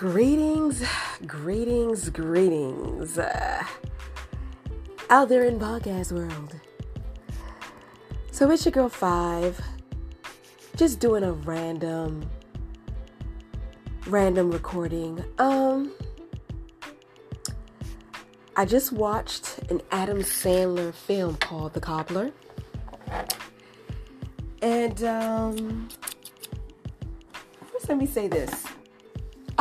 Greetings, greetings, greetings. Uh, out there in podcast world. So it's your girl Five, just doing a random, random recording. Um, I just watched an Adam Sandler film called The Cobbler, and um, first let me say this.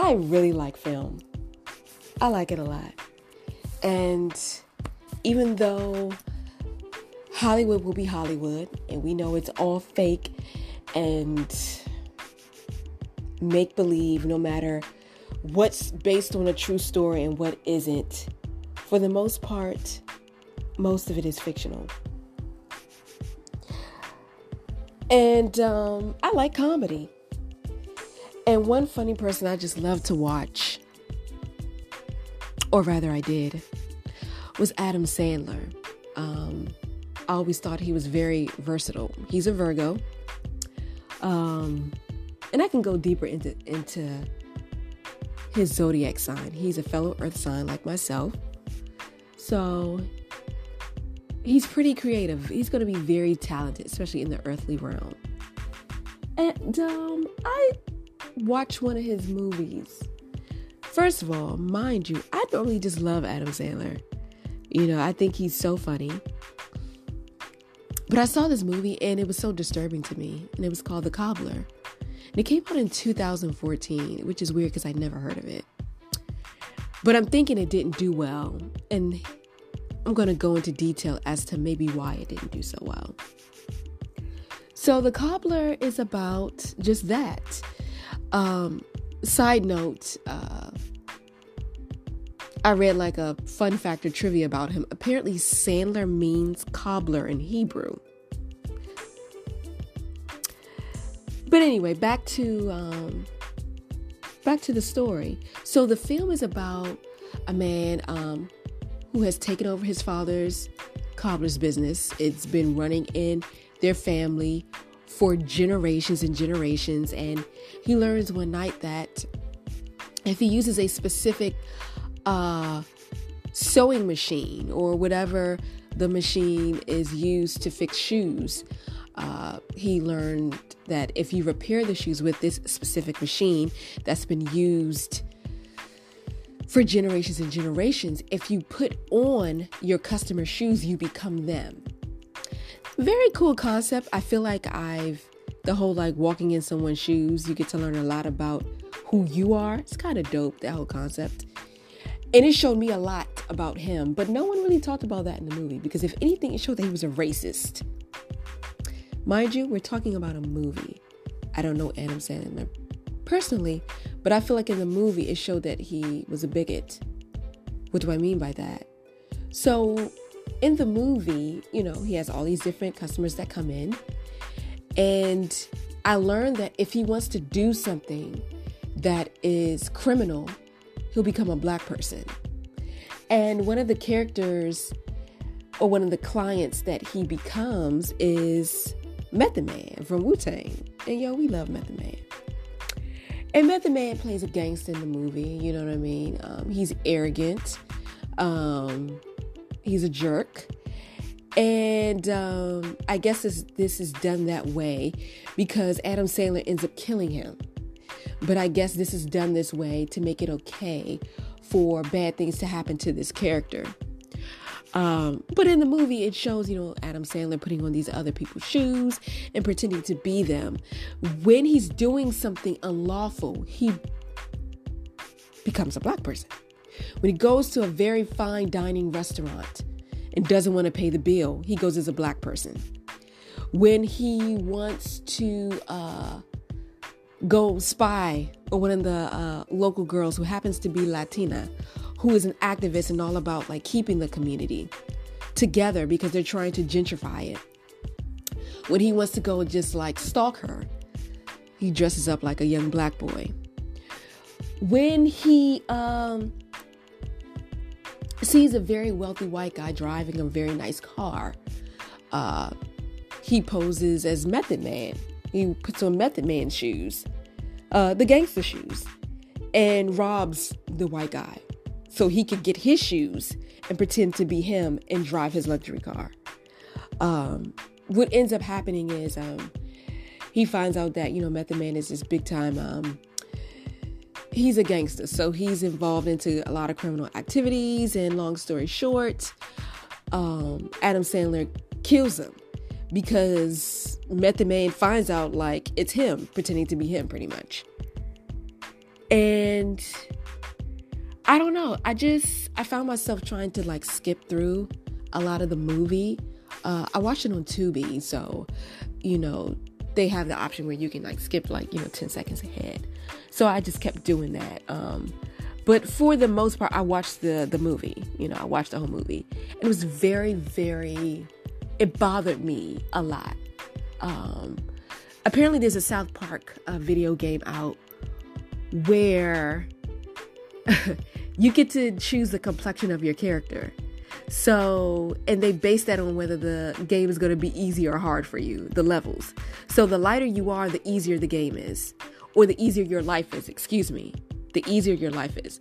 I really like film. I like it a lot. And even though Hollywood will be Hollywood, and we know it's all fake and make believe, no matter what's based on a true story and what isn't, for the most part, most of it is fictional. And um, I like comedy. And one funny person I just love to watch, or rather, I did, was Adam Sandler. Um, I always thought he was very versatile. He's a Virgo. Um, and I can go deeper into, into his zodiac sign. He's a fellow earth sign like myself. So he's pretty creative. He's going to be very talented, especially in the earthly realm. And um, I watch one of his movies. First of all, mind you, I normally just love Adam Sandler. You know, I think he's so funny. But I saw this movie and it was so disturbing to me, and it was called The Cobbler. And it came out in 2014, which is weird because I'd never heard of it. But I'm thinking it didn't do well, and I'm going to go into detail as to maybe why it didn't do so well. So, The Cobbler is about just that um, side note, uh, I read like a fun fact or trivia about him. Apparently, Sandler means cobbler in Hebrew. But anyway, back to um, back to the story. So the film is about a man um, who has taken over his father's cobbler's business. It's been running in their family for generations and generations. And he learns one night that if he uses a specific uh, sewing machine or whatever the machine is used to fix shoes, uh, he learned that if you repair the shoes with this specific machine that's been used for generations and generations, if you put on your customer's shoes, you become them very cool concept. I feel like I've the whole like walking in someone's shoes, you get to learn a lot about who you are. It's kind of dope, that whole concept. And it showed me a lot about him, but no one really talked about that in the movie because if anything, it showed that he was a racist. Mind you, we're talking about a movie. I don't know Adam Sandler personally, but I feel like in the movie it showed that he was a bigot. What do I mean by that? So in the movie, you know, he has all these different customers that come in. And I learned that if he wants to do something that is criminal, he'll become a black person. And one of the characters or one of the clients that he becomes is Method Man from Wu Tang. And yo, we love Method Man. And Method Man plays a gangster in the movie, you know what I mean? Um, he's arrogant. Um, he's a jerk. And um, I guess this, this is done that way because Adam Sandler ends up killing him. But I guess this is done this way to make it okay for bad things to happen to this character. Um, but in the movie, it shows, you know, Adam Sandler putting on these other people's shoes and pretending to be them. When he's doing something unlawful, he becomes a black person. When he goes to a very fine dining restaurant and doesn't want to pay the bill, he goes as a black person. When he wants to uh, go spy on one of the uh, local girls who happens to be Latina, who is an activist and all about like keeping the community together because they're trying to gentrify it. When he wants to go just like stalk her, he dresses up like a young black boy. When he um, sees a very wealthy white guy driving a very nice car. Uh, he poses as Method Man. He puts on Method Man shoes, uh, the gangster shoes. and robs the white guy so he could get his shoes and pretend to be him and drive his luxury car. Um, what ends up happening is um, he finds out that you know Method Man is this big time. Um, he's a gangster, so he's involved into a lot of criminal activities. And long story short, um, Adam Sandler kills him because Method Man finds out like it's him pretending to be him, pretty much. And I don't know. I just I found myself trying to like skip through a lot of the movie. Uh, I watched it on Tubi, so you know they have the option where you can like skip like you know 10 seconds ahead. So I just kept doing that. Um, but for the most part, I watched the the movie. You know, I watched the whole movie. It was very, very. It bothered me a lot. Um, apparently, there's a South Park uh, video game out where you get to choose the complexion of your character. So, and they base that on whether the game is going to be easy or hard for you, the levels. So, the lighter you are, the easier the game is, or the easier your life is, excuse me, the easier your life is.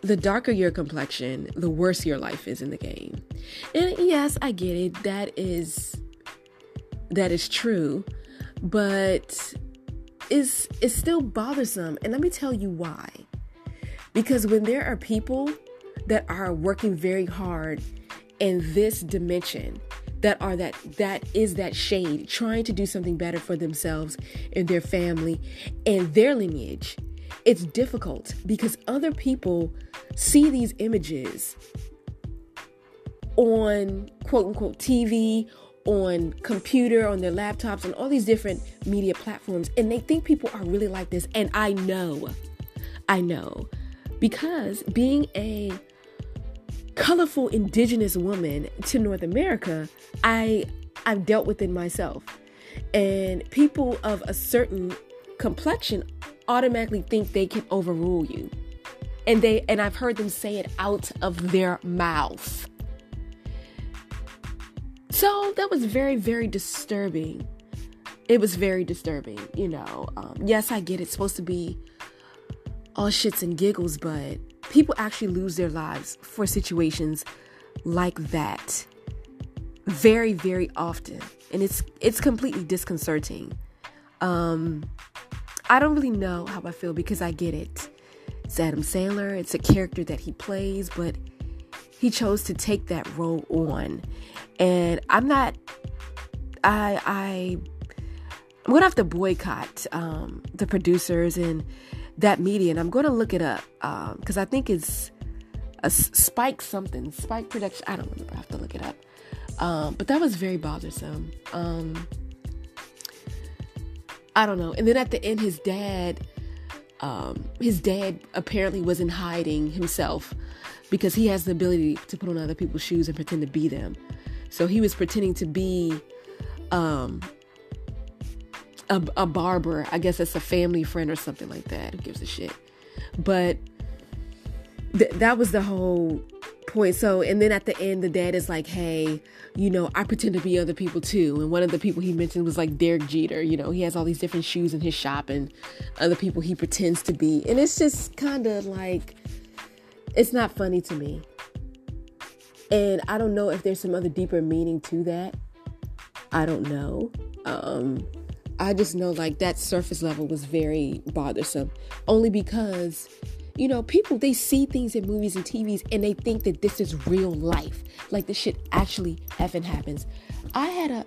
The darker your complexion, the worse your life is in the game. And yes, I get it. That is that is true, but is is still bothersome. And let me tell you why. Because when there are people that are working very hard in this dimension that are that that is that shade trying to do something better for themselves and their family and their lineage it's difficult because other people see these images on quote unquote TV on computer, on their laptops, on all these different media platforms, and they think people are really like this. And I know, I know, because being a colorful indigenous woman to North America, I I've dealt with it myself. And people of a certain complexion automatically think they can overrule you. And they and I've heard them say it out of their mouth. So that was very, very disturbing. It was very disturbing, you know. Um, yes, I get it's supposed to be all shits and giggles, but people actually lose their lives for situations like that very, very often, and it's it's completely disconcerting. Um, I don't really know how I feel because I get it. It's Adam Sandler. It's a character that he plays, but he chose to take that role on and I'm not. I I I'm gonna have to boycott um, the producers and that media, and I'm gonna look it up because um, I think it's a Spike something, Spike Production. I don't remember. I have to look it up. Um, but that was very bothersome. Um, I don't know. And then at the end, his dad, um, his dad apparently was in hiding himself because he has the ability to put on other people's shoes and pretend to be them. So he was pretending to be um, a, a barber. I guess it's a family friend or something like that. Who gives a shit? But th- that was the whole point. So, and then at the end, the dad is like, hey, you know, I pretend to be other people too. And one of the people he mentioned was like Derek Jeter. You know, he has all these different shoes in his shop and other people he pretends to be. And it's just kind of like, it's not funny to me. And I don't know if there's some other deeper meaning to that. I don't know. Um, I just know like that surface level was very bothersome, only because you know people they see things in movies and TVs and they think that this is real life, like this shit actually heaven happens. I had a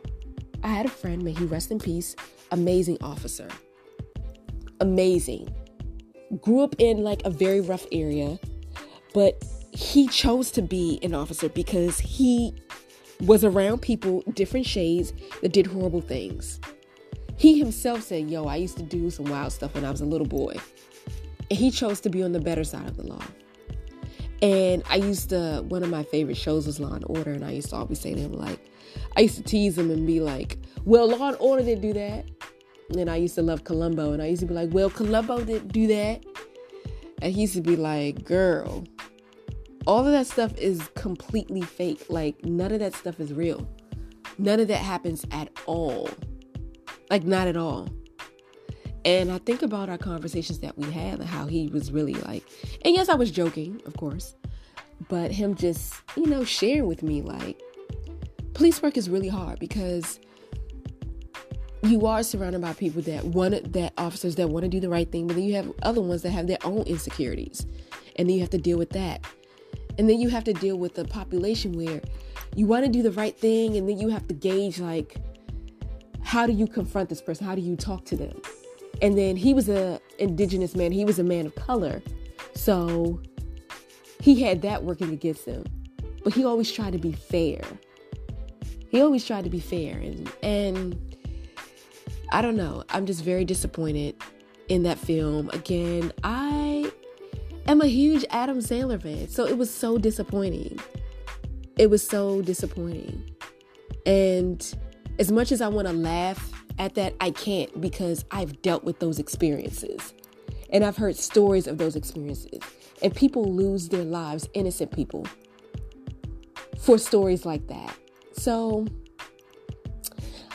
I had a friend, may he rest in peace, amazing officer, amazing. Grew up in like a very rough area, but he chose to be an officer because he was around people, different shades, that did horrible things. He himself said, Yo, I used to do some wild stuff when I was a little boy. And he chose to be on the better side of the law. And I used to, one of my favorite shows was Law and Order, and I used to always say to him, like, I used to tease him and be like, Well, Law and Order didn't do that. And I used to love Columbo, and I used to be like, Well, Columbo didn't do that. And he used to be like, Girl, all of that stuff is completely fake. Like, none of that stuff is real. None of that happens at all. Like, not at all. And I think about our conversations that we had and how he was really like, and yes, I was joking, of course, but him just, you know, sharing with me like, police work is really hard because you are surrounded by people that want that officers that want to do the right thing, but then you have other ones that have their own insecurities, and then you have to deal with that, and then you have to deal with the population where you want to do the right thing, and then you have to gauge like, how do you confront this person? How do you talk to them? And then he was a indigenous man. He was a man of color, so he had that working against him. But he always tried to be fair. He always tried to be fair, and and I don't know. I'm just very disappointed in that film. Again, I am a huge Adam Sandler fan, so it was so disappointing. It was so disappointing. And as much as I want to laugh at that, I can't because I've dealt with those experiences. And I've heard stories of those experiences. And people lose their lives, innocent people, for stories like that. So,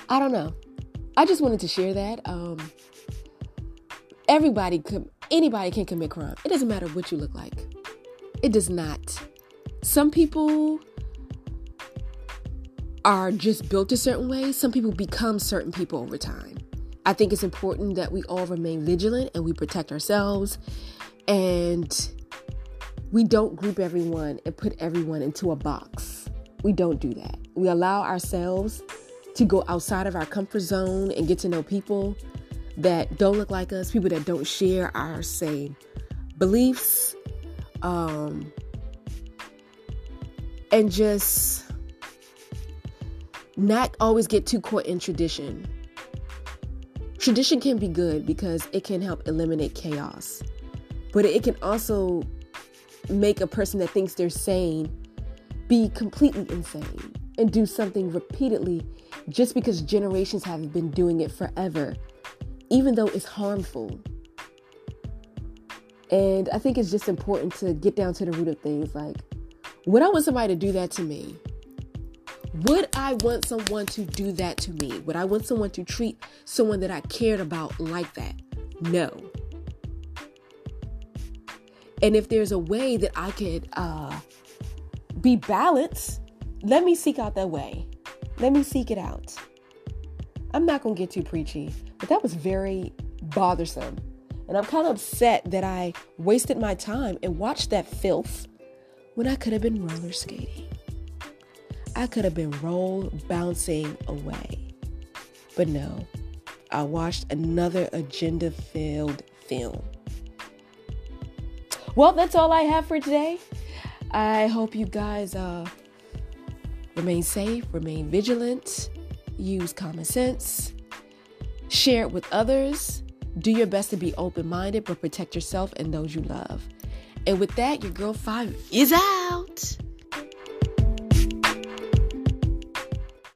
I don't know. I just wanted to share that. Um, everybody could, anybody can commit crime. It doesn't matter what you look like. It does not. Some people are just built a certain way. Some people become certain people over time. I think it's important that we all remain vigilant and we protect ourselves and we don't group everyone and put everyone into a box. We don't do that. We allow ourselves to go outside of our comfort zone and get to know people that don't look like us, people that don't share our same beliefs, um, and just not always get too caught in tradition. Tradition can be good because it can help eliminate chaos, but it can also make a person that thinks they're sane be completely insane and do something repeatedly just because generations have been doing it forever, even though it's harmful. And I think it's just important to get down to the root of things. Like, would I want somebody to do that to me? Would I want someone to do that to me? Would I want someone to treat someone that I cared about like that? No. And if there's a way that I could uh, be balanced, let me seek out that way. Let me seek it out. I'm not going to get too preachy, but that was very bothersome. And I'm kind of upset that I wasted my time and watched that filth when I could have been roller skating. I could have been roll bouncing away. But no, I watched another agenda filled film. Well, that's all I have for today. I hope you guys uh, Remain safe, remain vigilant, use common sense, share it with others. Do your best to be open minded, but protect yourself and those you love. And with that, your girl five is out.